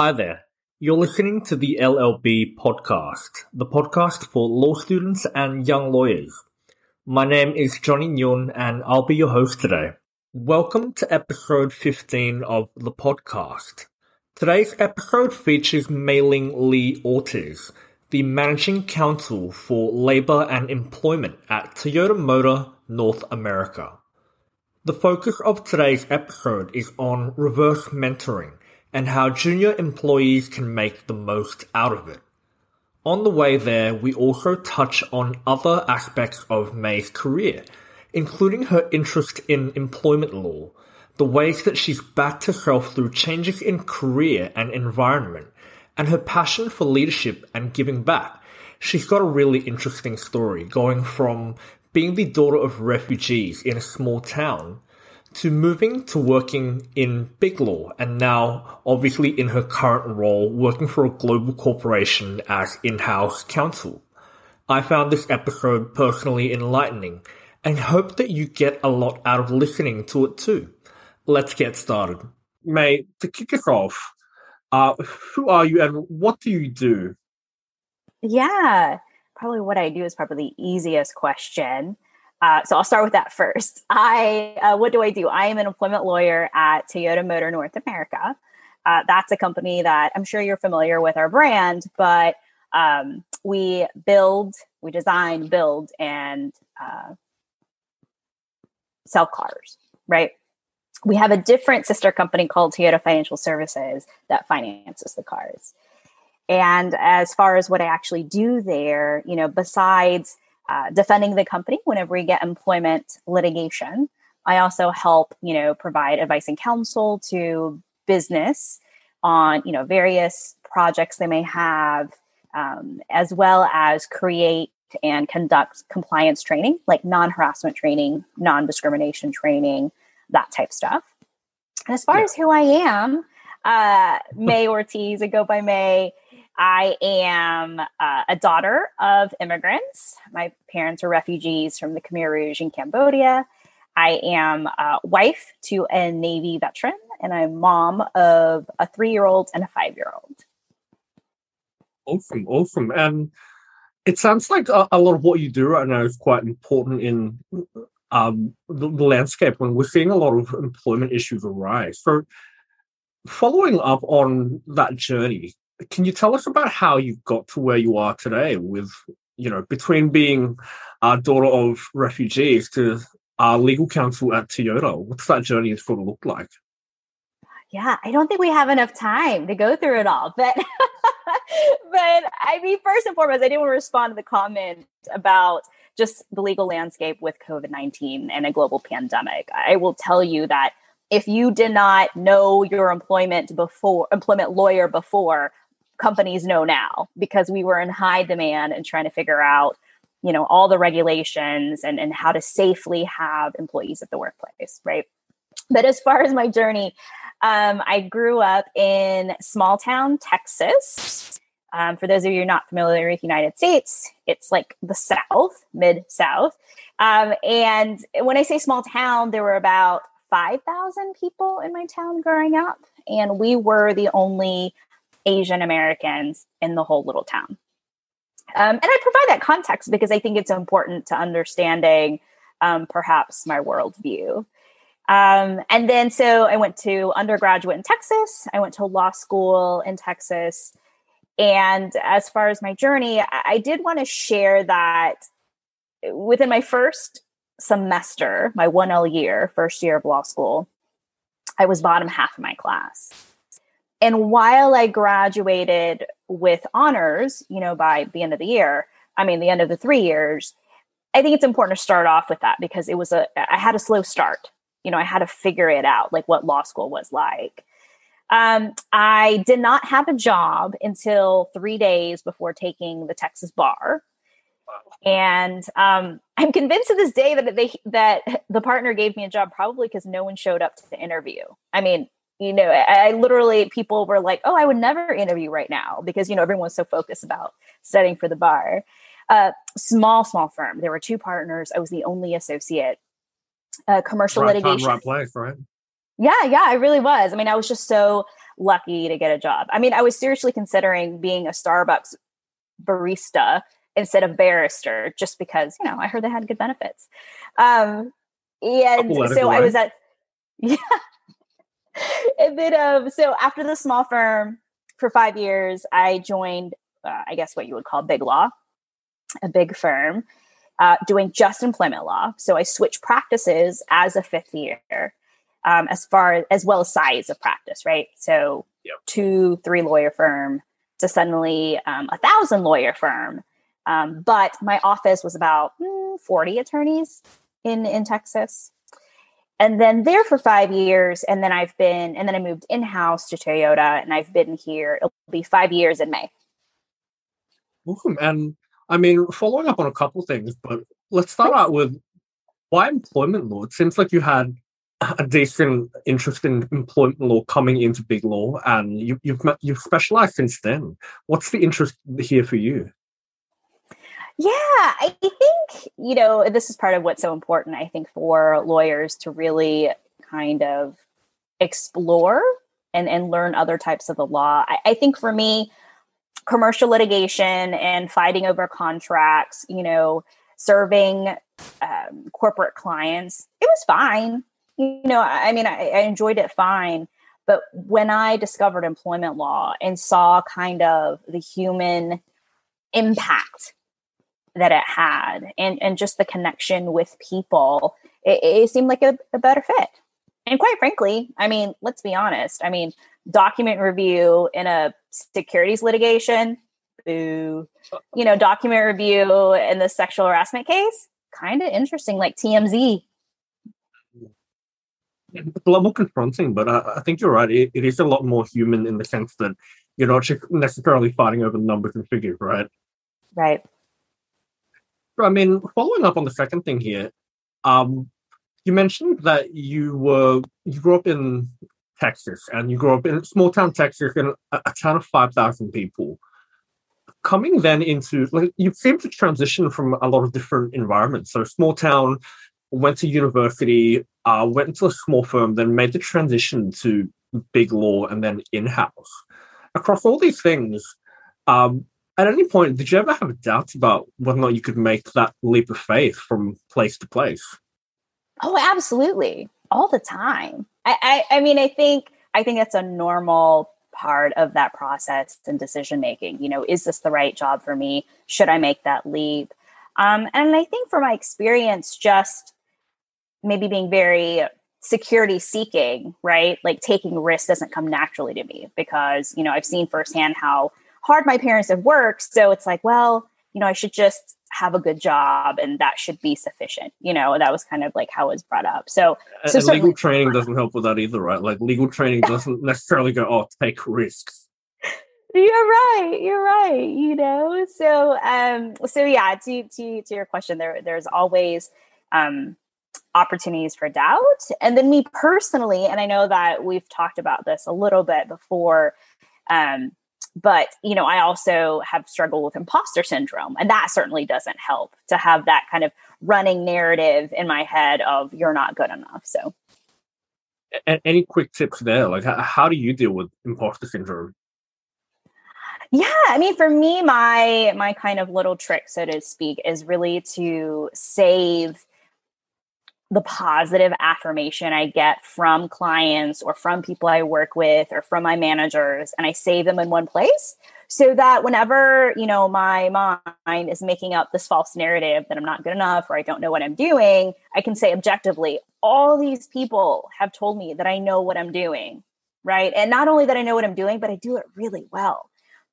Hi there. You're listening to the LLB podcast, the podcast for law students and young lawyers. My name is Johnny Nguyen and I'll be your host today. Welcome to episode 15 of the podcast. Today's episode features Meyling Ly Ortiz, the managing counsel for labor and employment at Toyota Motor North America. The focus of today's episode is on reverse mentoring and how junior employees can make the most out of it. On the way there, we also touch on other aspects of Mey's career, including her interest in employment law, the ways that she's backed herself through changes in career and environment, and her passion for leadership and giving back. She's got a really interesting story, going from being the daughter of refugees in a small town to moving to working in big law and now obviously in her current role working for a global corporation as in-house counsel. I found this episode personally enlightening and hope that you get a lot out of listening to it too. Let's get started. Mey, to kick us off, uh, who are you and what do you do? Yeah, probably what I do is probably the easiest question. Uh, so I'll start with that first. I uh, what do I do? I am an employment lawyer at Toyota Motor North America. Uh, that's a company that I'm sure you're familiar with our brand, but um, we build, we design, build, and uh, sell cars. Right. We have a different sister company called Toyota Financial Services that finances the cars. And as far as what I actually do there, you know, besides uh, defending the company whenever we get employment litigation. I also help, you know, provide advice and counsel to business on, you know, various projects they may have, um, as well as create and conduct compliance training, like non-harassment training, non-discrimination training, that type stuff. And as far yeah. as who I am, uh, Mey Ortiz, I go by Mey. I am uh, a daughter of immigrants. My parents are refugees from the Khmer Rouge in Cambodia. I am wife to a Navy veteran, and I'm mom of a three year old and a five year old. Awesome, awesome. And it sounds like a, a, lot of what you do right now is quite important in um, the, the landscape when we're seeing a lot of employment issues arise. So, following up on that journey, can you tell us about how you got to where you are today with you know between being a daughter of refugees to our legal counsel at toyota what's that journey sort of look like? Yeah i don't think we have enough time to go through it all but but i mean first and foremost i didn't want to respond to the comment about just the legal landscape with covid-19 and a global pandemic. I will tell you that if you did not know your employment before employment lawyer before companies know now because we were in high demand and trying to figure out you know all the regulations and, and how to safely have employees at the workplace right? But as far as my journey um, i grew up in small town texas. Um, for those of you not familiar with the united states it's like the south mid south um, and when i say small town there were about 5000 people in my town growing up and we were the only Asian Americans in the whole little town. Um, and I provide that context because I think it's important to understanding um, perhaps my worldview. Um, and then so I went to undergraduate in Texas. I went to law school in Texas. And as far as my journey, I, I did want to share that within my first semester, my 1L year, first year of law school, I was bottom half of my class. And while I graduated with honors, you know, by the end of the year, I mean, the end of the three years, I think it's important to start off with that because it was a, I had a slow start. You know, I had to figure it out, like what law school was like. Um, I did not have a job until three days before taking the Texas bar. And um, I'm convinced to this day that they that the partner gave me a job probably because no one showed up to the interview. I mean, you know I, I, literally people were like oh i would never interview right now because you know everyone's so focused about studying for the bar uh, small small firm there were two partners i was the only associate uh, commercial right litigation time, right place right yeah yeah i really was i mean i was just so lucky to get a job. I mean, I was seriously considering being a Starbucks barista instead of barrister just because, you know, I heard they had good benefits. Um, and so I was at, yeah. And then, um, so after the small firm for five years, I joined, uh, I guess what you would call big law, a big firm, uh, doing just employment law. So I switched practices as a fifth year um, as far as well as size of practice, right? So yep. two, three lawyer firm to suddenly um, a thousand lawyer firm. Um, but my office was about mm, 40 attorneys in, in Texas. And then there for five years. And then I've been, and then I moved in house to Toyota and I've been here. It'll be five years in May. Awesome. And I mean, following up on a couple things, but let's start out with why employment law? It seems like you had a decent interest in employment law coming into big law, and you, you've you've specialized since then. What's the interest here for you? Yeah, I think you know this is part of what's so important. I think for lawyers to really kind of explore and and learn other types of the law. I, I think for me, commercial litigation and fighting over contracts, you know, serving um, corporate clients, it was fine you know, I mean, I, I enjoyed it fine. But when I discovered employment law and saw kind of the human impact that it had and, and just the connection with people, it, it seemed like a, a better fit. And quite frankly, I mean, let's be honest. I mean, document review in a securities litigation, boo. You know, document review in the sexual harassment case, kind of interesting, like TMZ it's a lot more confronting, but I, I think you're right. It, it is a lot more human in the sense that you're not necessarily fighting over numbers and figures, right? Right. I mean, following up on the second thing here, um, you mentioned that you were you grew up in Texas and you grew up in small town Texas in a, a town of five thousand people. Coming then into like you seem to transition from a lot of different environments. So small town, went to university, uh, went into a small firm, then made the transition to big law and then in house. Across all these things, um, at any point, did you ever have doubts about whether or not you could make that leap of faith from place to place? Oh, absolutely, all the time. I, I, I mean, I think I think it's a normal part of that process and decision making. You know, is this the right job for me? Should I make that leap? Um, and I think from my experience, just maybe being very security seeking, right? Like taking risks doesn't come naturally to me because, you know, I've seen firsthand how hard my parents have worked. So it's like, well, you know, I should just have a good job and that should be sufficient. You know, that was kind of like how it was brought up. So, so and legal training doesn't help with that either, right? Like legal training doesn't necessarily go, oh, take risks. You're right. You're right. You know, so um, so yeah. To to to your question, there there's always um opportunities for doubt. And then me personally, and I know that we've talked about this a little bit before, um, but you know, I also have struggled with imposter syndrome, and that certainly doesn't help to have that kind of running narrative in my head of you're not good enough. So, any quick tips there? Like, how do you deal with imposter syndrome? Yeah, I mean, for me, my my kind of little trick, so to speak, is really to save the positive affirmation I get from clients or from people I work with or from my managers and I save them in one place so that whenever, you know, my mind is making up this false narrative that I'm not good enough or I don't know what I'm doing, I can say objectively, all these people have told me that I know what I'm doing, right? And not only that I know what I'm doing, but I do it really well.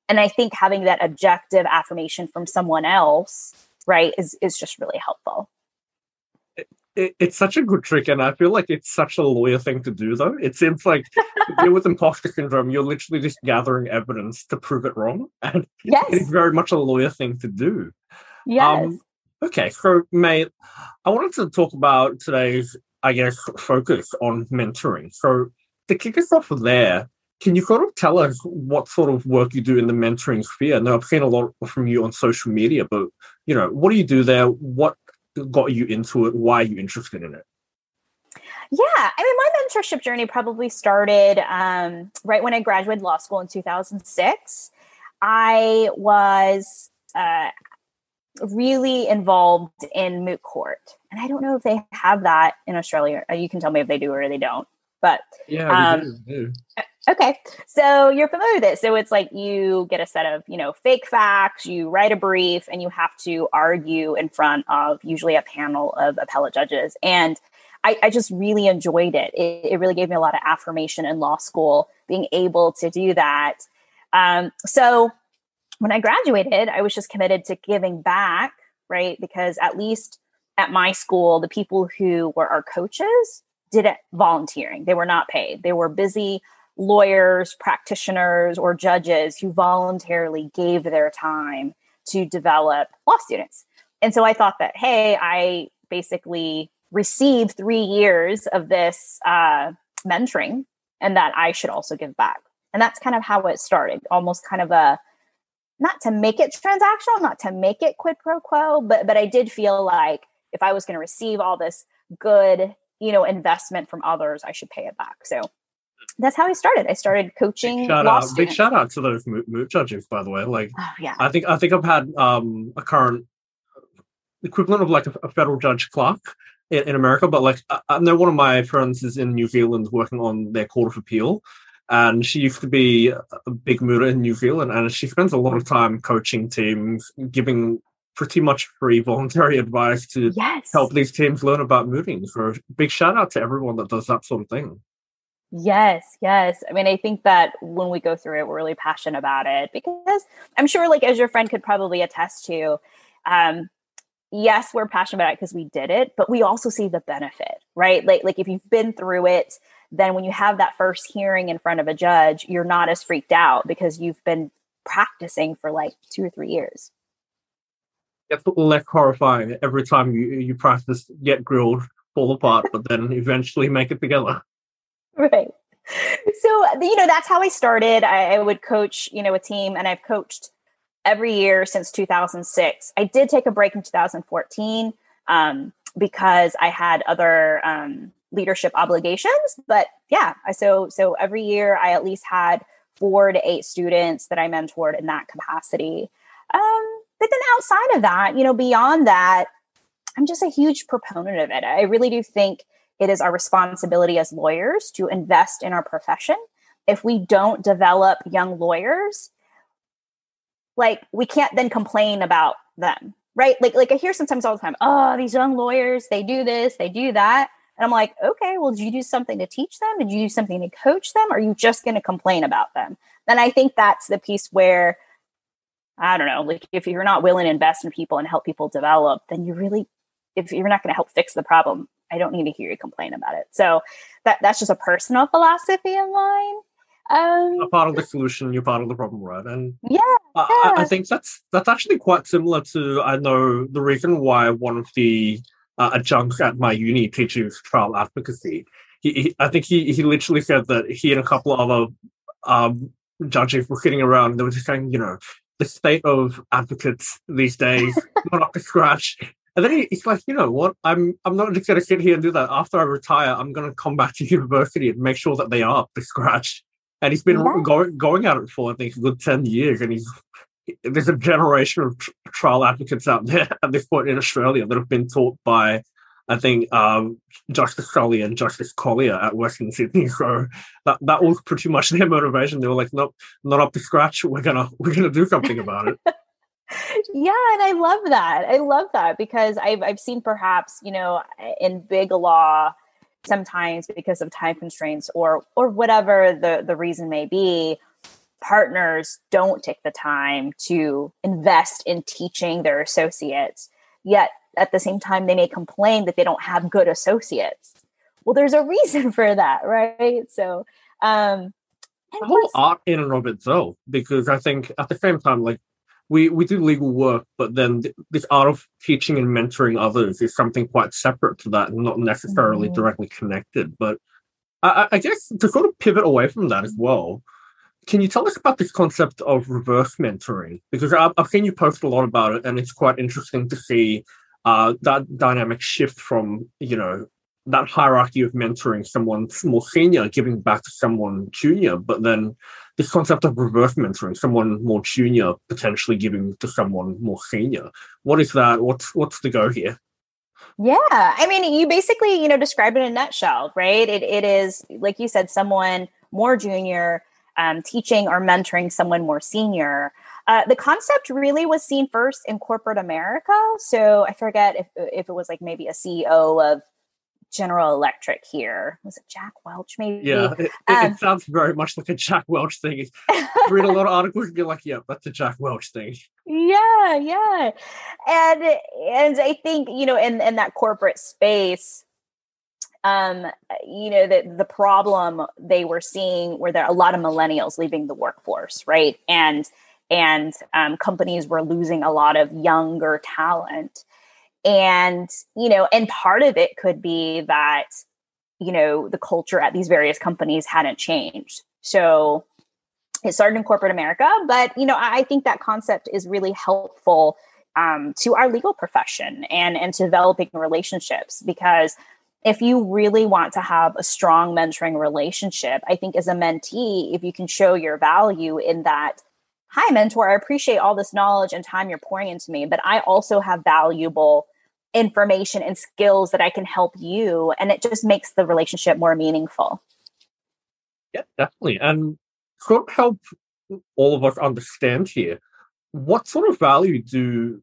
And I think having that objective affirmation from someone else, right, is is just really helpful it, it's such a good trick, and I feel like it's such a lawyer thing to do. Though it seems like deal with imposter syndrome, you're literally just gathering evidence to prove it wrong, and yes. it's very much a lawyer thing to do. Yes. Um, okay, so mate, I wanted to talk about today's, I guess, focus on mentoring. So to kick us off there, can you sort of tell us what sort of work you do in the mentoring sphere? Now, I've seen a lot from you on social media, but you know, what do you do there? What got you into it? Why are you interested in it? Yeah, I mean, my mentorship journey probably started um, right when I graduated law school in 2006. I was uh, really involved in moot court, and I don't know if they have that in Australia. Uh, you can tell me if they do or they don't. But yeah, um, do, Okay, so you're familiar with it. So it's like you get a set of, you know, fake facts, you write a brief, and you have to argue in front of usually a panel of appellate judges. And I, I just really enjoyed it. it. it. really gave me a lot of affirmation in law school, being able to do that. Um, so when I graduated, I was just committed to giving back, right? Because at least at my school, the people who were our coaches did it volunteering. They were not paid. They were busy lawyers, practitioners, or judges who voluntarily gave their time to develop law students. And so I thought that, hey, I basically received three years of this uh, mentoring and that I should also give back. And that's kind of how it started, almost kind of a not to make it transactional, not to make it quid pro quo, but but I did feel like if I was going to receive all this good, you know, investment from others, I should pay it back. So that's how I started. I started coaching. Big shout out! Students. Big shout out to those moot judges, by the way. Like, oh, yeah, I think I think I've had um, a current equivalent of like a, a federal judge clerk in, in, America, but like I, I know one of my friends is in New Zealand working on their court of appeal, and she used to be a big mooter in New Zealand, and she spends a lot of time coaching teams, giving pretty much free voluntary advice to yes. help these teams learn about mooting. So big shout out to everyone that does that sort of thing. Yes, yes. I mean, I think that when we go through it, we're really passionate about it because I'm sure, like, as your friend could probably attest to, um, yes, we're passionate about it because we did it, but we also see the benefit, right? Like, like if you've been through it, then when you have that first hearing in front of a judge, you're not as freaked out because you've been practicing for like two or three years. It's less horrifying every time you you practice, get grilled, fall apart, but then eventually make it together. right. So you know that's how i started. I, I, would coach you know a team and i've coached every year since 2006 i did take a break in 2014 um, because i had other um, leadership obligations but yeah so so every year i at least had four to eight students that i mentored in that capacity. Um, but then outside of that you know beyond that i'm just a huge proponent of it. I really do think it is our responsibility as lawyers to invest in our profession. If we don't develop young lawyers, like we can't then complain about them, right? Like like I hear sometimes all the time, "Oh, these young lawyers, they do this, they do that." And I'm like, "Okay, well, did you do something to teach them? Did you do something to coach them? Are you just going to complain about them?" Then I think that's the piece where I don't know, like if you're not willing to invest in people and help people develop, then you really if you're not going to help fix the problem, I don't need to hear you complain about it. So that that's just a personal philosophy of mine. Um, a part of the solution, you're part of the problem, right? And yeah, I, I, think that's that's actually quite similar to I know the reason why one of the uh, adjuncts at my uni teaches trial advocacy. He, he, I think he he literally said that he and a couple of other um, judges were sitting around and they were just saying, you know, the state of advocates these days not up to scratch. And then he, he's like, you know what? I'm I'm not just going to sit here and do that. After I retire, I'm going to come back to university and make sure that they are up to scratch. And he's been yeah. going going at it for I think a good ten years, and he's there's a generation of tr- trial advocates out there at this point in Australia that have been taught by I think um, Justice Sully and Justice Collier at Western Sydney. So that that was pretty much their motivation. They were like, "Nope, not up to scratch. We're gonna we're gonna do something about it." Yeah and i love that i love that because i've i've seen perhaps you know in big law sometimes because of time constraints or or whatever the the reason may be partners don't take the time to invest in teaching their associates yet at the same time they may complain that they don't have good associates. Well there's a reason for that right? So um the whole art in and of itself because i think at the same time like we we do legal work, but then th- this art of teaching and mentoring others is something quite separate to that, and not necessarily mm-hmm. directly connected. But I, I, guess to sort of pivot away from that as well, can you tell us about this concept of reverse mentoring? Because I've, I've seen you post a lot about it, and it's quite interesting to see uh, that dynamic shift from you know that hierarchy of mentoring someone more senior, giving back to someone junior, but then this concept of reverse mentoring, someone more junior potentially giving to someone more senior. What is that? What's what's the go here? Yeah, I mean, you basically you know describe it in a nutshell, right? It it is like you said, someone more junior um, teaching or mentoring someone more senior. Uh, the concept really was seen first in corporate America. So I forget if if it was like maybe a CEO of General Electric here. Was it Jack Welch? Maybe. Yeah, it, um, it sounds very much like a Jack Welch thing. read a lot of articles and be like, "Yeah, that's a Jack Welch thing." Yeah, yeah, and and I think you know in in that corporate space, um, you know that the problem they were seeing were there a lot of millennials leaving the workforce, right, and and um, companies were losing a lot of younger talent and, you know, and part of it could be that, you know, the culture at these various companies hadn't changed. So it started in corporate America, but, you know, I think that concept is really helpful um, to our legal profession and, and developing relationships because if you really want to have a strong mentoring relationship, I think as a mentee, if you can show your value in that, hi, mentor, I appreciate all this knowledge and time you're pouring into me, but I also have valuable information and skills that I can help you. And it just makes the relationship more meaningful. Yeah, definitely. And to help all of us understand here, what sort of value do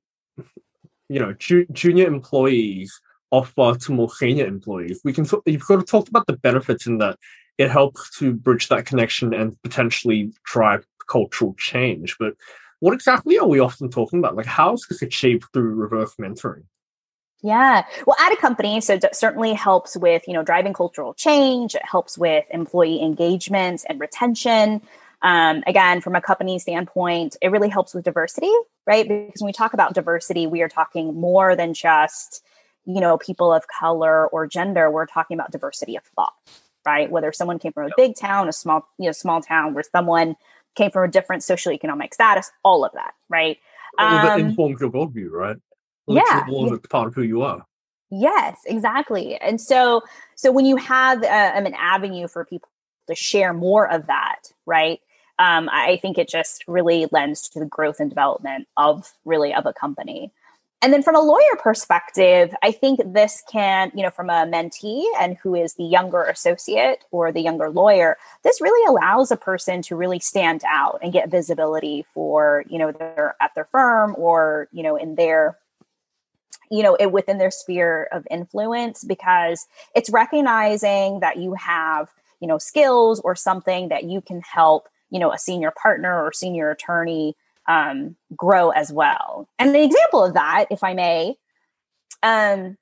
you know ju- junior employees offer to more senior employees? We can you've sort of talked about the benefits in that it helps to bridge that connection and potentially drive cultural change. But what exactly are we often talking about? Like, how is this achieved through reverse mentoring? Yeah. Well, at a company, so it certainly helps with, you know, driving cultural change. It helps with employee engagement and retention. Um, again, from a company standpoint, it really helps with diversity, right? Because when we talk about diversity, we are talking more than just, you know, people of color or gender. We're talking about diversity of thought, right? Whether someone came from a big town, a small, you know, small town, where someone came from a different socioeconomic status, all of that, right? Well, that um, informs your worldview, right? Yeah, yeah. part of who you are. Yes, exactly. And so, so when you have uh, an avenue for people to share more of that, right? Um, I think it just really lends to the growth and development of really of a company. And then from a lawyer perspective, I think this can, you know, from a mentee and who is the younger associate or the younger lawyer, this really allows a person to really stand out and get visibility for, you know, their at their firm or, you know, in their you know it within their sphere of influence because it's recognizing that you have you know skills or something that you can help you know a senior partner or senior attorney um, grow as well. And an example of that if i may um,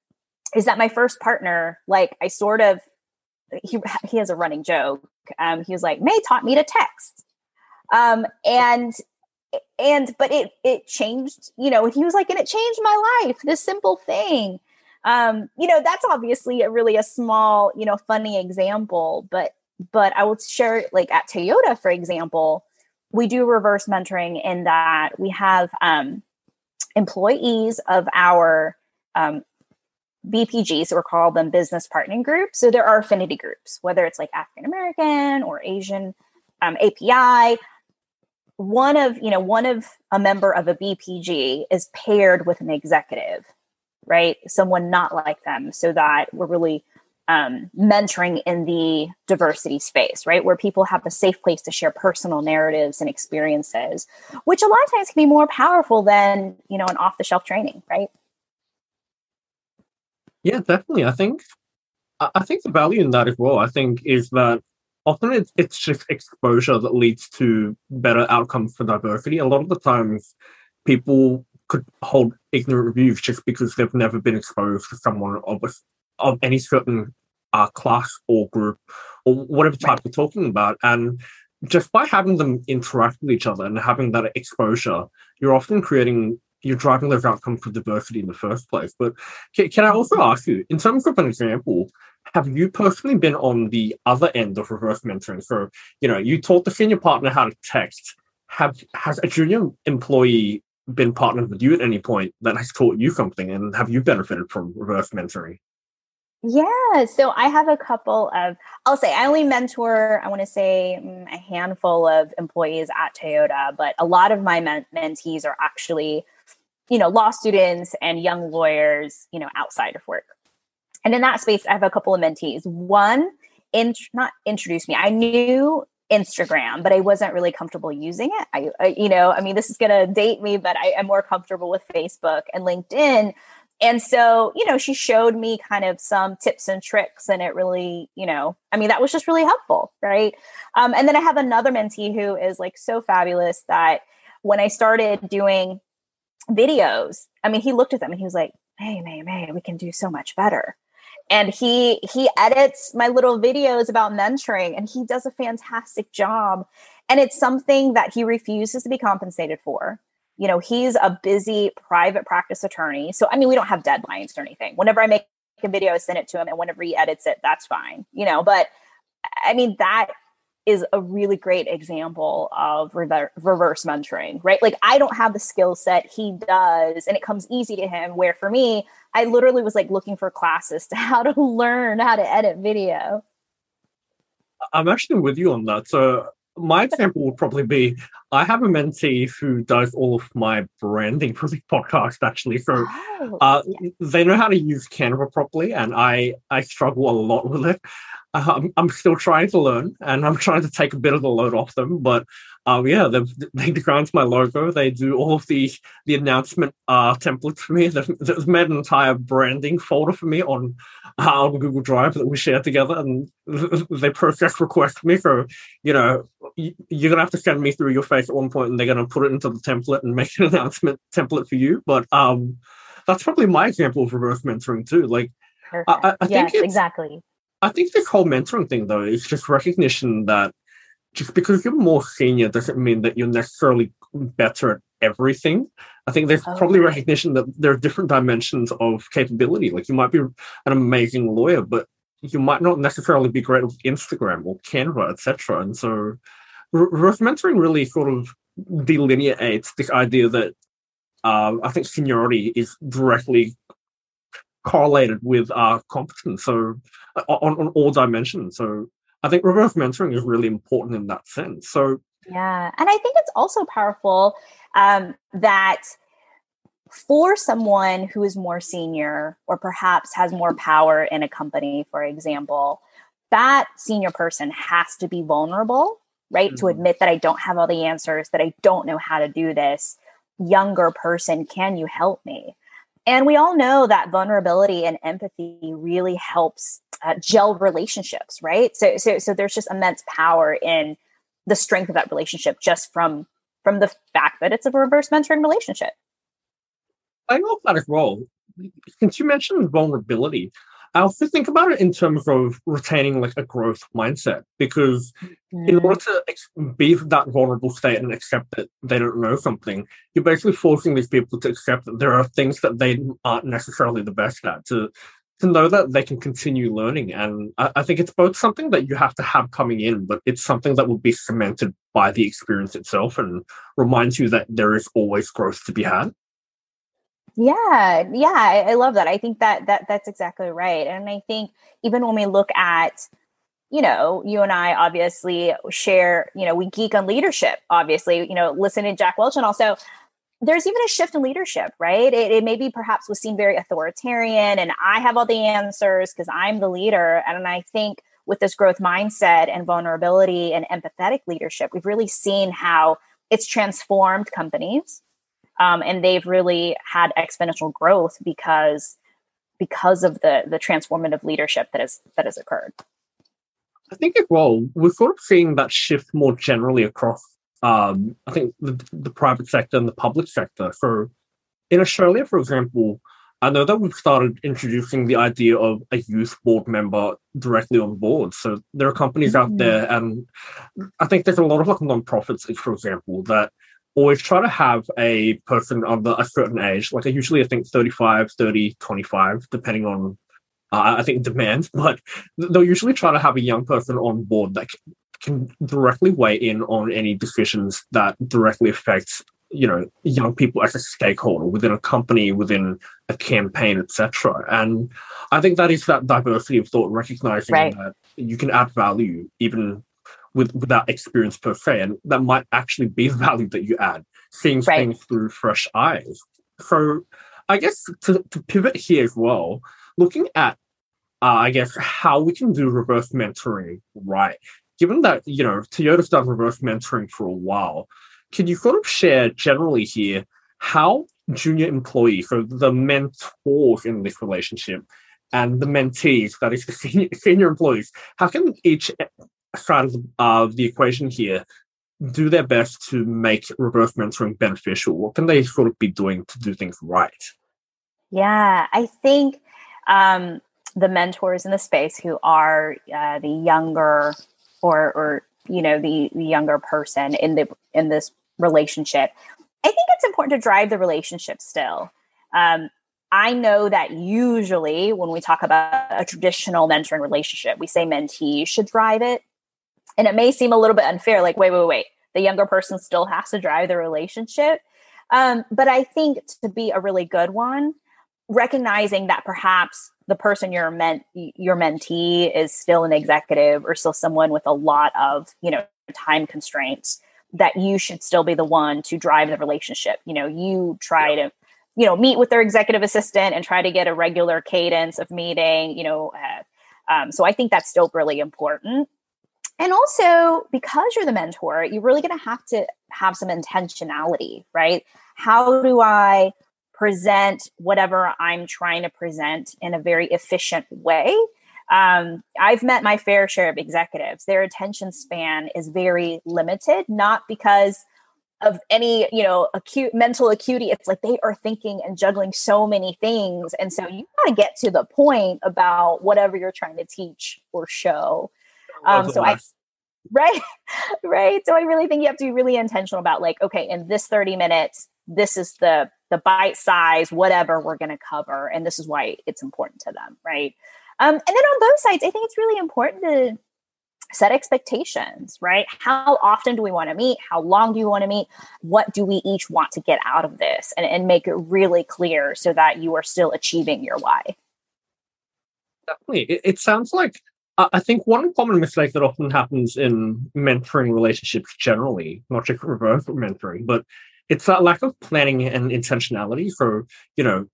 is that my first partner like i sort of he, he has a running joke. Um, he was like Mey taught me to text. Um, and and but it it changed you know and he was like and it changed my life this simple thing um you know that's obviously a really a small you know funny example but but i will share like at toyota for example we do reverse mentoring in that we have um employees of our um BPGs, so we're called them business partnering groups. So there are affinity groups, whether it's like African American or Asian um, API one of you know one of a member of a bpg is paired with an executive right? Someone not like them so that we're really um, mentoring in the diversity space right? Where people have a safe place to share personal narratives and experiences which a lot of times can be more powerful than you know an off the shelf training right? Yeah definitely. I think i think the value in that as well i think is that often it's, it's just exposure that leads to better outcomes for diversity. A lot of the times, people could hold ignorant views just because they've never been exposed to someone of a, of any certain uh, class or group or whatever type we're talking about, and just by having them interact with each other and having that exposure, you're often creating you're driving those outcomes for diversity in the first place. But can, can I also ask you, in terms of an example, have you personally been on the other end of reverse mentoring? So, you know, you taught the senior partner how to text. Have has a junior employee been partnered with you at any point that has taught you something, and have you benefited from reverse mentoring? Yeah, so I have a couple of, I'll say I only mentor, I want to say mm, a handful of employees at Toyota, but a lot of my men- mentees are actually, you know, law students and young lawyers, you know, outside of work. And in that space, I have a couple of mentees. One, in, not introduced me, I knew Instagram, but I wasn't really comfortable using it. I, I you know, I mean, this is going to date me, but I am more comfortable with Facebook and LinkedIn and so, you know, she showed me kind of some tips and tricks, and it really, you know, I mean, that was just really helpful, right? Um, and then I have another mentee who is like so fabulous that when I started doing videos, I mean, he looked at them and he was like, "Hey, Mey, Mey, we can do so much better." And he he edits my little videos about mentoring, and he does a fantastic job. And it's something that he refuses to be compensated for you know, he's a busy private practice attorney. So, I mean, we don't have deadlines or anything. Whenever I make a video, I send it to him, and whenever he edits it, that's fine, you know. But I mean, that is a really great example of rever- reverse mentoring, right? Like, I don't have the skill set he does, and it comes easy to him. Where for me, I literally was like looking for classes to how to learn how to edit video. I'm actually with you on that. So, my example would probably be I have a mentee who does all of my branding for the podcast, actually. So oh, uh, yeah. they know how to use Canva properly, and I I struggle a lot with it. Uh, I'm, I'm still trying to learn, and I'm trying to take a bit of the load off them. But uh, yeah, they they design my logo. They do all of the the announcement uh, templates for me. They've, they've made an entire branding folder for me on uh, on Google Drive that we share together, and they process requests for me. So you know, you're gonna have to send me through your face at one point, and they're gonna put it into the template and make an announcement template for you. But um, that's probably my example of reverse mentoring too. Like, I, I, yes, exactly. I think this whole mentoring thing, though, is just recognition that just because you're more senior doesn't mean that you're necessarily better at everything. I think there's oh, probably recognition that there are different dimensions of capability. Like you might be an amazing lawyer, but you might not necessarily be great with Instagram or Canva, etc. And so reverse mentoring really sort of delineates this idea that uh, I think seniority is directly correlated with our competence. So on, on all dimensions. So I think reverse mentoring is really important in that sense. So yeah, and I think it's also powerful um, that for someone who is more senior or perhaps has more power in a company, for example, that senior person has to be vulnerable, right? Mm-hmm. To admit that I don't have all the answers, that I don't know how to do this. Younger person, can you help me? And we all know that vulnerability and empathy really helps uh, gel relationships, right? So, so, so there's just immense power in the strength of that relationship just from from the fact that it's a reverse mentoring relationship. I love that well. Since you mentioned vulnerability, I also think about it in terms of retaining like a growth mindset because mm. in order to ex- be that vulnerable state and accept that they don't know something, you're basically forcing these people to accept that there are things that they aren't necessarily the best at to to know that they can continue learning. And I, I think it's both something that you have to have coming in, but it's something that will be cemented by the experience itself and reminds you that there is always growth to be had. Yeah, yeah, I, I love that. I think that that that's exactly right. And I think even when we look at you know, you and I obviously share, you know, we geek on leadership, obviously, you know, listen to Jack Welch and also there's even a shift in leadership, right? It, it maybe perhaps was seen very authoritarian and I have all the answers because I'm the leader. And I think with this growth mindset and vulnerability and empathetic leadership, we've really seen how it's transformed companies um, and they've really had exponential growth because because of the the transformative leadership that has that has occurred. I think as well, we're sort of seeing that shift more generally across. Um, I think the, the private sector and the public sector. So, in Australia, for example, I know that we've started introducing the idea of a youth board member directly on board. So there are companies mm-hmm. out there, and I think there's a lot of like non-profits, for example, that always try to have a person under a certain age, like usually I think 35, 30, 25, depending on, uh, I think, demand, but they'll usually try to have a young person on board that can directly weigh in on any decisions that directly affect you know young people as a stakeholder within a company within a campaign etc and i think that is that diversity of thought recognizing right. that you can add value even with without experience per se and that might actually be the value that you add. Seeing right. things through fresh eyes. So i guess to, to pivot here as well looking at uh, i guess how we can do reverse mentoring right. Given that you know toyota's done reverse mentoring for a while can you sort of share generally here how junior employees, so the mentors in this relationship, and the mentees, that is the senior, senior employees, how can each side of the, the equation here do their best to make reverse mentoring beneficial? What can they sort of be doing to do things right? Yeah, I think um, the mentors in the space who are uh, the younger or, or you know the, the younger person in the in this relationship. I think it's important to drive the relationship still. Um, I know that usually when we talk about a traditional mentoring relationship, we say mentee should drive it. And it may seem a little bit unfair, like, wait, wait, wait, the younger person still has to drive the relationship. Um, but I think to be a really good one, recognizing that perhaps the person you're meant your mentee is still an executive or still someone with a lot of you know time constraints that you should still be the one to drive the relationship. You know, you try to, you know, meet with their executive assistant and try to get a regular cadence of meeting, you know. Uh, um, so I think that's still really important. And also, because you're the mentor, you're really going to have to have some intentionality, right? How do I present whatever I'm trying to present in a very efficient way um, I've met my fair share of executives. Their attention span is very limited, not because of any, you know, acute mental acuity. It's like they are thinking and juggling so many things. And so you got to get to the point about whatever you're trying to teach or show. Um, so I, right, right. So I really think you have to be really intentional about like, okay, in this 30 minutes, this is the the bite size, whatever we're going to cover, and this is why it's important to them, right? Um, and then on both sides, I think it's really important to set expectations, right? How often do we want to meet? How long do you want to meet? What do we each want to get out of this? And, and make it really clear so that you are still achieving your why. Definitely. It, it sounds like I think one common mistake that often happens in mentoring relationships generally, not just reverse mentoring, but it's that lack of planning and intentionality. So, you know,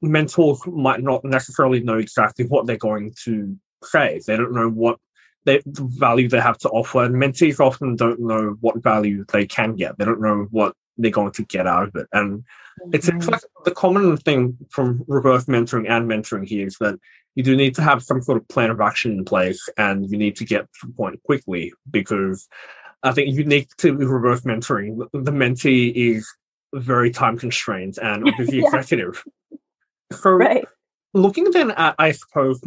mentors might not necessarily know exactly what they're going to say. They don't know what they, the value they have to offer. And mentees often don't know what value they can get. They don't know what they're going to get out of it. And mm-hmm. it's like the common thing from reverse mentoring and mentoring here is that you do need to have some sort of plan of action in place and you need to get to the point quickly because I think unique to reverse mentoring, the mentee is very time constrained and obviously yeah. executive. So, right. looking then at, I suppose,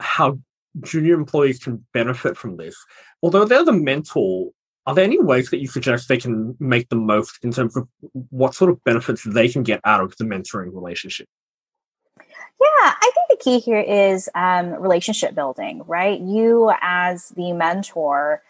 how junior employees can benefit from this, although they're the mentor, are there any ways that you suggest they can make the most in terms of what sort of benefits they can get out of the mentoring relationship? Yeah, I think the key here is um, relationship building, right? You, as the mentor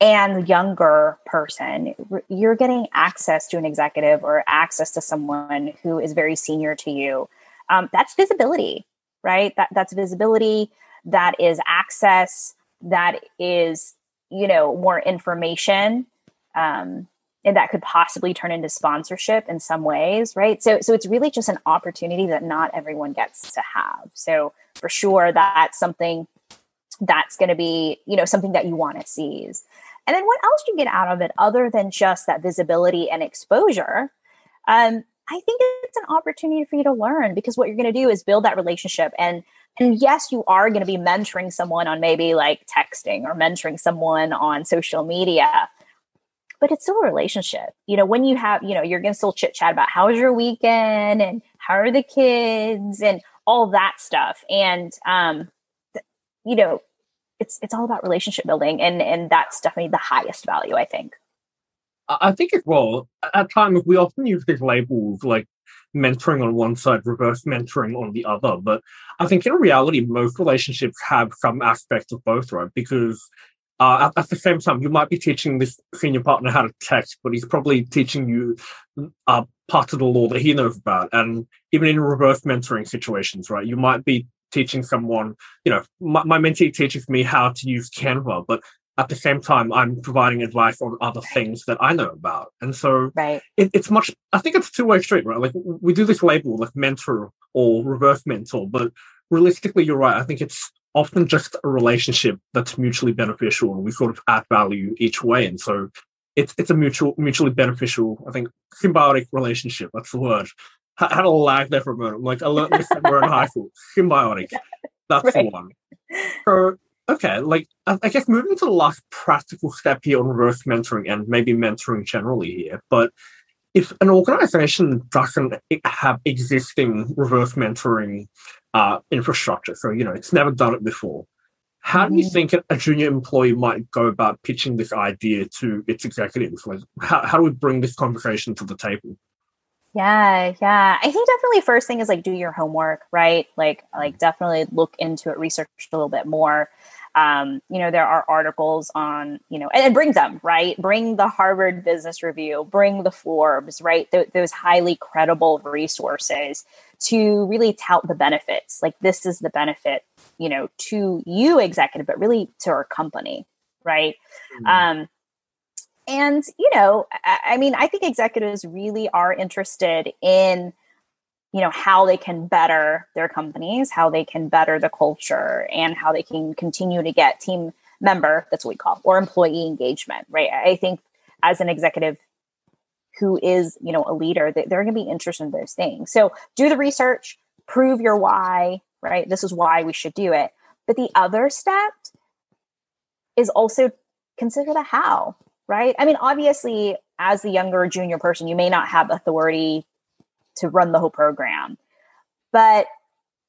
and younger person, you're getting access to an executive or access to someone who is very senior to you um, that's visibility right that that's visibility that is access that is you know more information um, and that could possibly turn into sponsorship in some ways right? So so it's really just an opportunity that not everyone gets to have. So for sure that's something that's going to be you know something that you want to seize. And then what else you get out of it other than just that visibility and exposure um, I think it's an opportunity for you to learn because what you're going to do is build that relationship. And and yes you are going to be mentoring someone on maybe like texting or mentoring someone on social media but it's still a relationship. You know when you have you know you're going to still chit chat about how was your weekend and how are the kids and all that stuff. And um th- you know it's it's all about relationship building and and that's definitely the highest value i think. I think as well, at times we often use these labels like mentoring on one side, reverse mentoring on the other. But I think in reality, most relationships have some aspect of both, right? Because uh, at, at, the same time, you might be teaching this senior partner how to text, but he's probably teaching you uh, parts of the law that he knows about. And even in reverse mentoring situations, right, you might be teaching someone, you know, my, my mentee teaches me how to use Canva, but at the same time, I'm providing advice on other things that I know about. And so right. it, it's much, I think it's two way street, right? Like we do this label like mentor or reverse mentor, but realistically, you're right. I think it's often just a relationship that's mutually beneficial and we sort of add value each way. And so it's it's a mutual mutually beneficial, I think, symbiotic relationship. That's the word. I had a lag there for a moment. Like I learned this when we are in high school. Symbiotic. That's right. the one. So okay, like I guess moving to the last practical step here on reverse mentoring and maybe mentoring generally here, but if an organization doesn't have existing reverse mentoring uh, infrastructure. So, you know, it's never done it before. How do you mm-hmm. think a junior employee might go about pitching this idea to its executives? Like, how, how do we bring this conversation to the table? Yeah, yeah. I think definitely first thing is like do your homework, right? Like, like definitely look into it, research a little bit more um, you know there are articles on you know and, and, bring them right bring the harvard business review bring the forbes right Th- those highly credible resources to really tout the benefits like this is the benefit you know to you executive but really to our company right mm-hmm. um and you know I, mean i think executives really are interested in you know how they can better their companies how they can better the culture and how they can continue to get team member that's what we call or employee engagement right? I think as an executive who is you know a leader they're going to be interested in those things. So do the research prove your why right? This is why we should do it. But the other step is also consider the how right i mean obviously as the younger junior person you may not have authority to run the whole program. But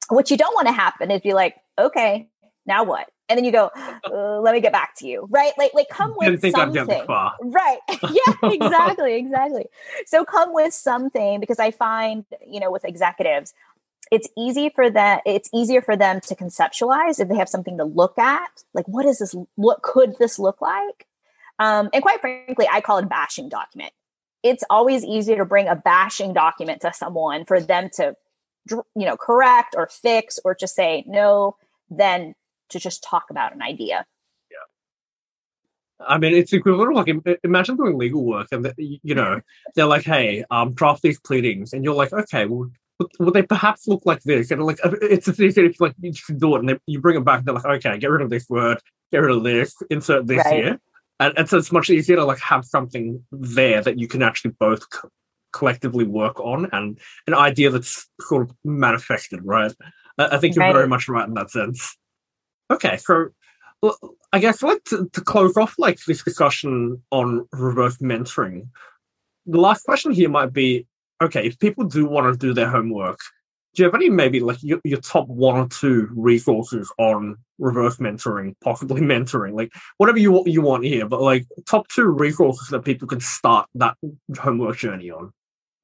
what you don't want to happen is be like, okay, now what? And then you go, uh, let me get back to you, right? Like, like come with something, right? yeah, exactly, exactly. So come with something because I find, you know, with executives, it's easy for them. It's easier for them to conceptualize if they have something to look at. Like, what is this? What could this look like? Um, and quite frankly, I call it a bashing document it's always easier to bring a bashing document to someone for them to you know correct or fix or just say no than to just talk about an idea yeah i mean it's equivalent like imagine doing legal work and you know they're like hey um draft these pleadings and you're like okay well would they perhaps look like this? And like it's as easy if like you should do it, and they, you bring it back. and They're like, okay, get rid of this word, get rid of this, insert this right. here, and, and so it's much easier to like have something there that you can actually both co- collectively work on and an idea that's sort of manifested right? I, I think you're very much right in that sense. Okay so well, i guess like to, to close off like this discussion on reverse mentoring the last question here might be okay if people do want to do their homework do you have any maybe like your, your top one or two resources on reverse mentoring, possibly mentoring, like whatever you you want here, but like top two resources that people can start that homework journey on?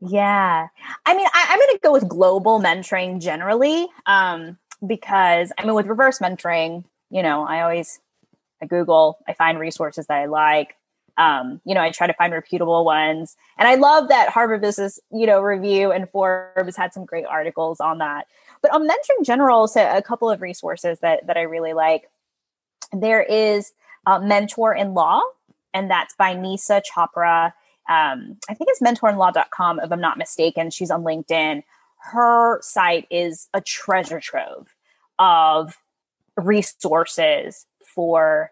Yeah, I mean, I, am going to go with global mentoring generally, um, because I mean, with reverse mentoring, you know, I always I Google, I find resources that I like um, you know, I try to find reputable ones. And I love that Harvard Business, you know, Review and Forbes had some great articles on that. But on mentoring general, so a couple of resources that that I really like. There is uh, Mentor in Law, and that's by Nyssa Chopra. Um, I think it's mentorinlaw.com, if I'm not mistaken. She's on LinkedIn. Her site is a treasure trove of resources for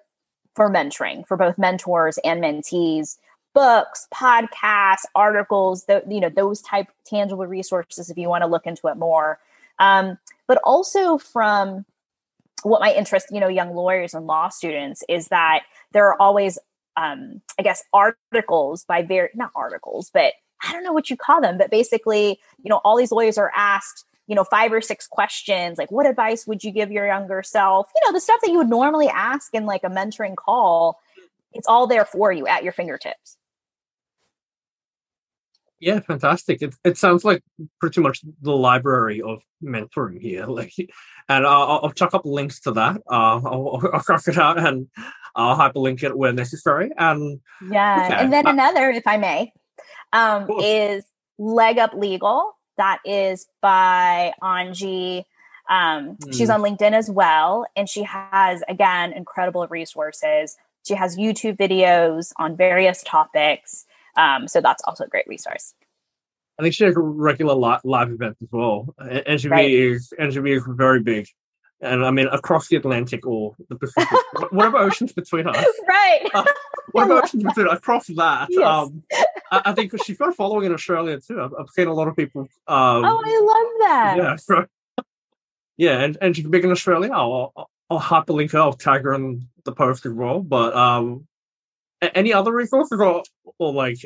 for mentoring for both mentors and mentees. Books podcasts articles the, you know those type tangible resources if you want to look into it more. Um, but also from what my interest you know young lawyers and law students is that there are always um, i guess articles by very not articles but i don't know what you call them but basically you know all these lawyers are asked you know, five or six questions like, what advice would you give your younger self? You know, the stuff that you would normally ask in like a mentoring call, it's all there for you at your fingertips. Yeah, fantastic. It, it sounds like pretty much the library of mentoring here. Like, and I'll, I'll chuck up links to that. Uh, I'll, I'll cross it out and I'll hyperlink it where necessary. And yeah, okay. and then uh, another, if I may, um, is Leg Up Legal. That is by Anjie. Um, mm. She's hmm. on LinkedIn as well, and she has again incredible resources. She has YouTube videos on various topics. Um, so that's also a great resource. I think she has regular live, live events as well. Anjie V right. is Anjie V is very big, and I mean across the Atlantic or the Pacific, whatever oceans between us. Right. Uh, whatever oceans between across that. Yes. Um, I, I, think she's got a following in Australia too. I've, I've seen a lot of people. Um, oh, I love that. Yeah. Yeah, and, and she's big in Australia. I'll, I'll, I'll happily I'll tag her in the post as well. But um, any other resources or, or like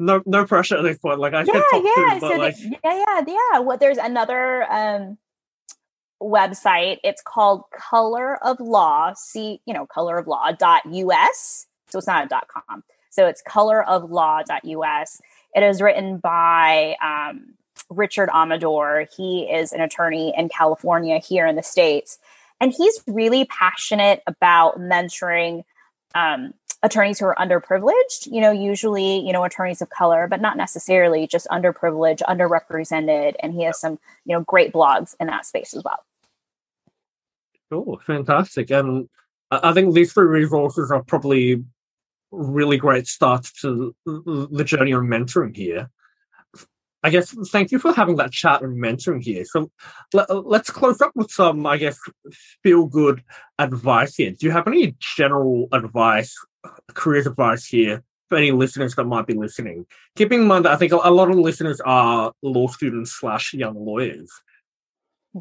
no no pressure at this point. Like I yeah, yeah, two, so like... the, yeah, yeah, yeah. Well, there's another um website. It's called Color of Law. See, you know, color of law dot us. So it's not a dot com. So it's color of law dot us. It is written by um, Richard Amador. He is an attorney in California here in the States. And he's really passionate about mentoring um, attorneys who are underprivileged, you know, usually, you know, attorneys of color, but not necessarily just underprivileged, underrepresented. And he has some, you know, great blogs in that space as well. Cool, fantastic. And I think these three resources are probably really great start to the journey of mentoring here. I guess thank you for having that chat and mentoring here. So let, us close up with some, I guess, feel good advice here. Do you have any general advice, career advice here for any listeners that might be listening? Keeping in mind that I think a lot of listeners are law students slash young lawyers.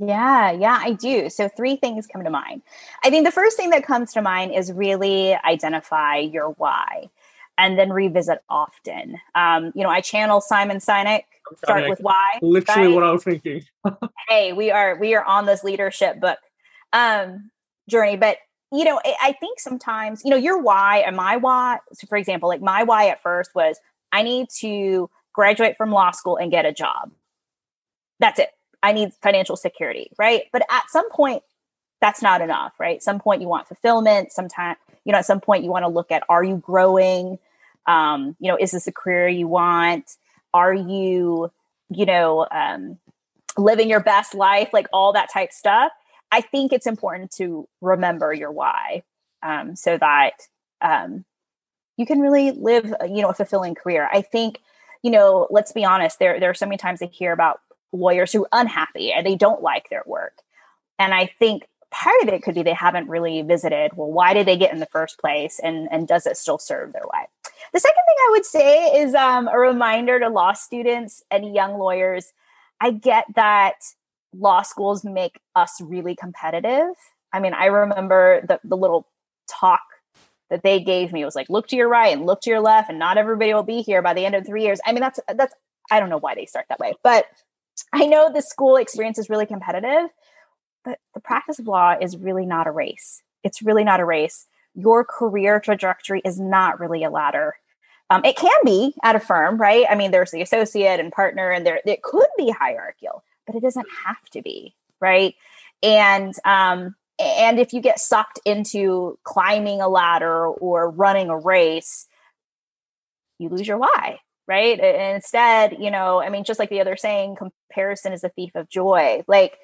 Yeah, yeah, I do. So, three things come to mind. I think the first thing that comes to mind is really identify your why and then revisit often. Um, you know, I channel Simon Sinek start with why. Literally right? what I was thinking. hey, we are we are on this leadership book um journey, but you know, I think sometimes, you know, your why and my why, so for example, like my why at first was I need to graduate from law school and get a job. That's it. I need financial security, right? But at some point, that's not enough, right? Some point you want fulfillment. Sometimes, you know, at some point you want to look at are you growing? Um, you know, is this a career you want? are you you know um, living your best life like all that type stuff i think it's important to remember your why um, so that um, you can really live you know a fulfilling career i think you know let's be honest there there are so many times i hear about lawyers who are unhappy and they don't like their work and i think part of it could be they haven't really visited well why did they get in the first place and and does it still serve their life the second thing I would say is um, a reminder to law students and young lawyers. I get that law schools make us really competitive. I mean, I remember the, the little talk that they gave me it was like, look to your right and look to your left, and not everybody will be here by the end of three years. I mean, that's that's I don't know why they start that way, but I know the school experience is really competitive, but the practice of law is really not a race. It's really not a race your career trajectory is not really a ladder. Um, it can be at a firm, right? I mean, there's the associate and partner, and there it could be hierarchical, but it doesn't have to be, right? And um, and if you get sucked into climbing a ladder or running a race, you lose your why, right? And instead, you know, I mean, just like the other saying, comparison is a thief of joy. Like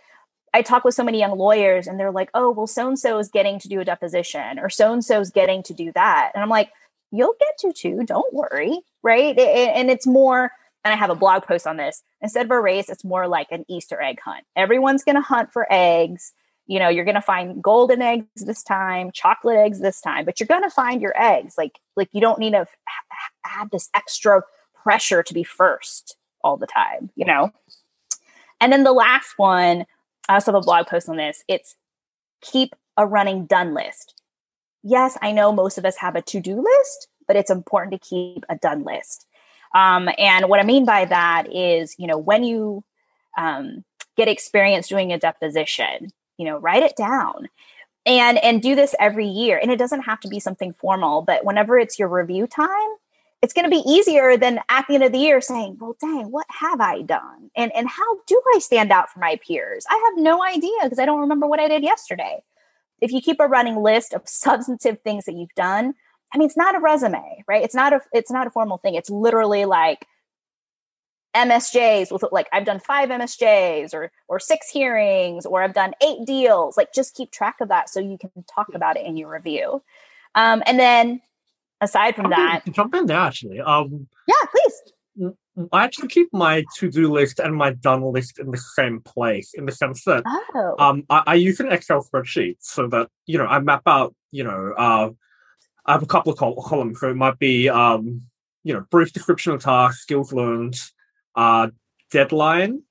I talk with so many young lawyers and they're like, oh, well, so and so is getting to do a deposition or so and so is getting to do that. And I'm like, you'll get to too. Don't worry. Right. And it's more, and I have a blog post on this. Instead of a race, it's more like an Easter egg hunt. Everyone's going to hunt for eggs. You know, you're going to find golden eggs this time, chocolate eggs this time, but you're going to find your eggs. Like, like you don't need to add this extra pressure to be first all the time, you know? And then the last one, I also have a blog post on this. It's keep a running done list. Yes, I know most of us have a to do list, but it's important to keep a done list. Um, and what I mean by that is, you know, when you um, get experience doing a deposition, you know, write it down and and do this every year. And it doesn't have to be something formal, but whenever it's your review time, it's going to be easier than at the end of the year saying, well, dang, what have I done? And, and how do I stand out from my peers? I have no idea because I don't remember what I did yesterday. If you keep a running list of substantive things that you've done, I mean, it's not a resume, right? It's not a, it's not a formal thing. It's literally like MSJs with like, I've done five MSJs or, or six hearings, or I've done eight deals. Like just keep track of that so you can talk about it in your review. Um, and then aside from that, jump in there actually. Um, yeah, please. I actually keep my to-do list and my done list in the same place, in the sense that oh. um, I, I, use an Excel spreadsheet so that you know I map out. You know, uh, I have a couple of col- columns, so it might be um, you know brief description of task, skills learned, uh, deadline,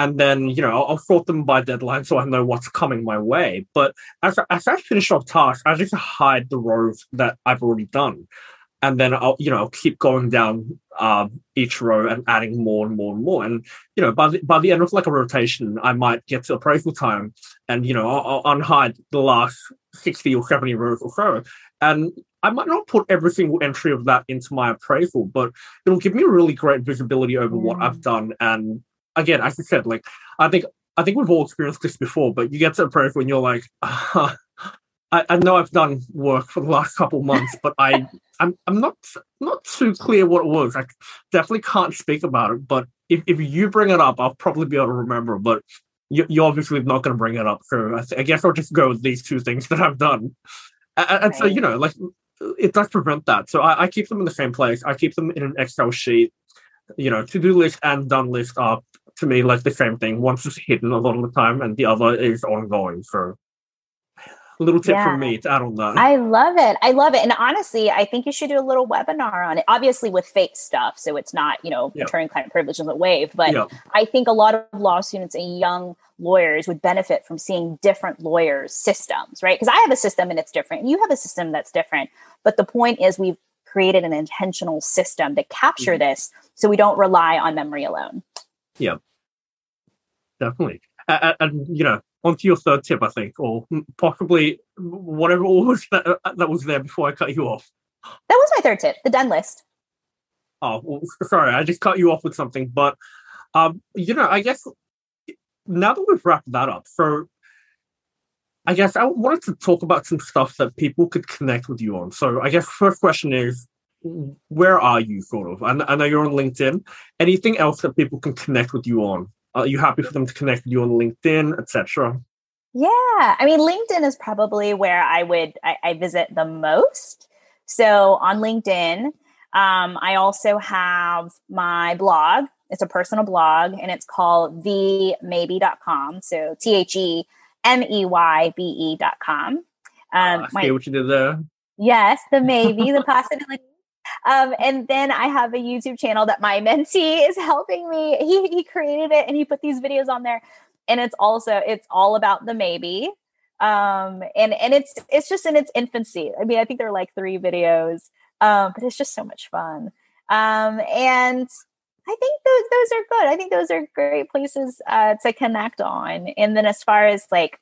and then you know I'll, I'll, sort them by deadline so I know what's coming my way. But as as I finish off tasks, I just hide the rows that I've already done, and then I'll you know I'll keep going down um, each row and adding more and more and more. And you know by the by the end of like a rotation, I might get to appraisal time, and you know I'll, I'll unhide the last sixty or seventy rows or so, and I might not put every single entry of that into my appraisal, but it'll give me really great visibility over mm. what I've done and again, as I said, like I think I think we've all experienced this before, but you get to a point when you're like, uh, I, I, know I've done work for the last couple months, but I I'm I'm not not too clear what it was. I definitely can't speak about it. But if, if you bring it up, I'll probably be able to remember. But you, you're obviously not going to bring it up, so I, I, guess I'll just go with these two things that I've done. And, and right. so you know, like it does prevent that. So I, I keep them in the same place. I keep them in an Excel sheet you know, to do list and done list are to me like the same thing. One's just hidden a lot of the time, and the other is ongoing. So, a little tip yeah. from me on that. I love it. I love it. And honestly, I think you should do a little webinar on it. Obviously, with fake stuff, so it's not you know yeah. attorney-client privilege isn't waived. But yeah. I think a lot of law students and young lawyers would benefit from seeing different lawyers' systems, right? Because I have a system and it's different, and you have a system that's different. But the point is, we've created an intentional system to capture mm-hmm. this so we don't rely on memory alone. Yeah definitely. And, and, you know, onto your third tip, I think, or possibly whatever was that, uh, that was there before I cut you off. That was my third tip, the done list. Oh, well, sorry, I just cut you off with something, but um, you know, I guess now that we've wrapped that up, so I guess I wanted to talk about some stuff that people could connect with you on. So I guess first question is, where are you, sort of? I, I know you're on LinkedIn. Anything else that people can connect with you on? Are you happy for them to connect with you on LinkedIn, etc.? Yeah, I mean, LinkedIn is probably where I would I, I visit the most. So on LinkedIn, um, I also have my blog. It's a personal blog, and it's called themeybe.com. So T H E M E Y B E.com. Um, uh, I see what you did there. Yes, the maybe, the possibility um, and then I have a YouTube channel that my mentee is helping me. He, he created it and he put these videos on there. And it's also, it's all about the maybe. Um, and, and it's, it's just in its infancy. I mean, I think there are like three videos, um, but it's just so much fun. Um, and I think those, those are good. I think those are great places, uh, to connect on. And then as far as like,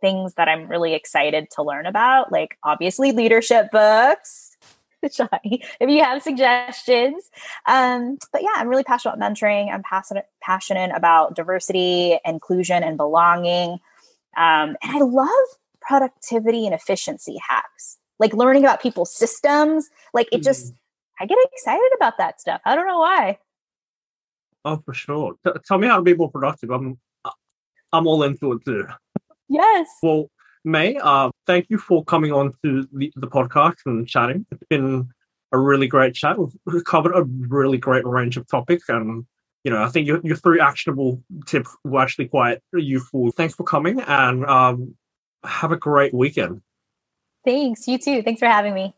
things that I'm really excited to learn about, like obviously leadership books, Johnny, if you have suggestions. Um, but yeah, I'm really passionate about mentoring. I'm passionate passionate about diversity, inclusion, and belonging. Um, and I love productivity and efficiency hacks, like learning about people's systems. Like it just, mm-hmm. I get excited about that stuff. I don't know why. Oh, for sure. T- tell me how to be more productive. I'm, I'm all into it too. Yes. Well, Mey, uh, thank you for coming on to the, the podcast and chatting. It's been a really great chat. We've covered a really great range of topics, and you know, I think your, your three actionable tips were actually quite useful. Thanks for coming, and um, have a great weekend. Thanks. You too. Thanks for having me.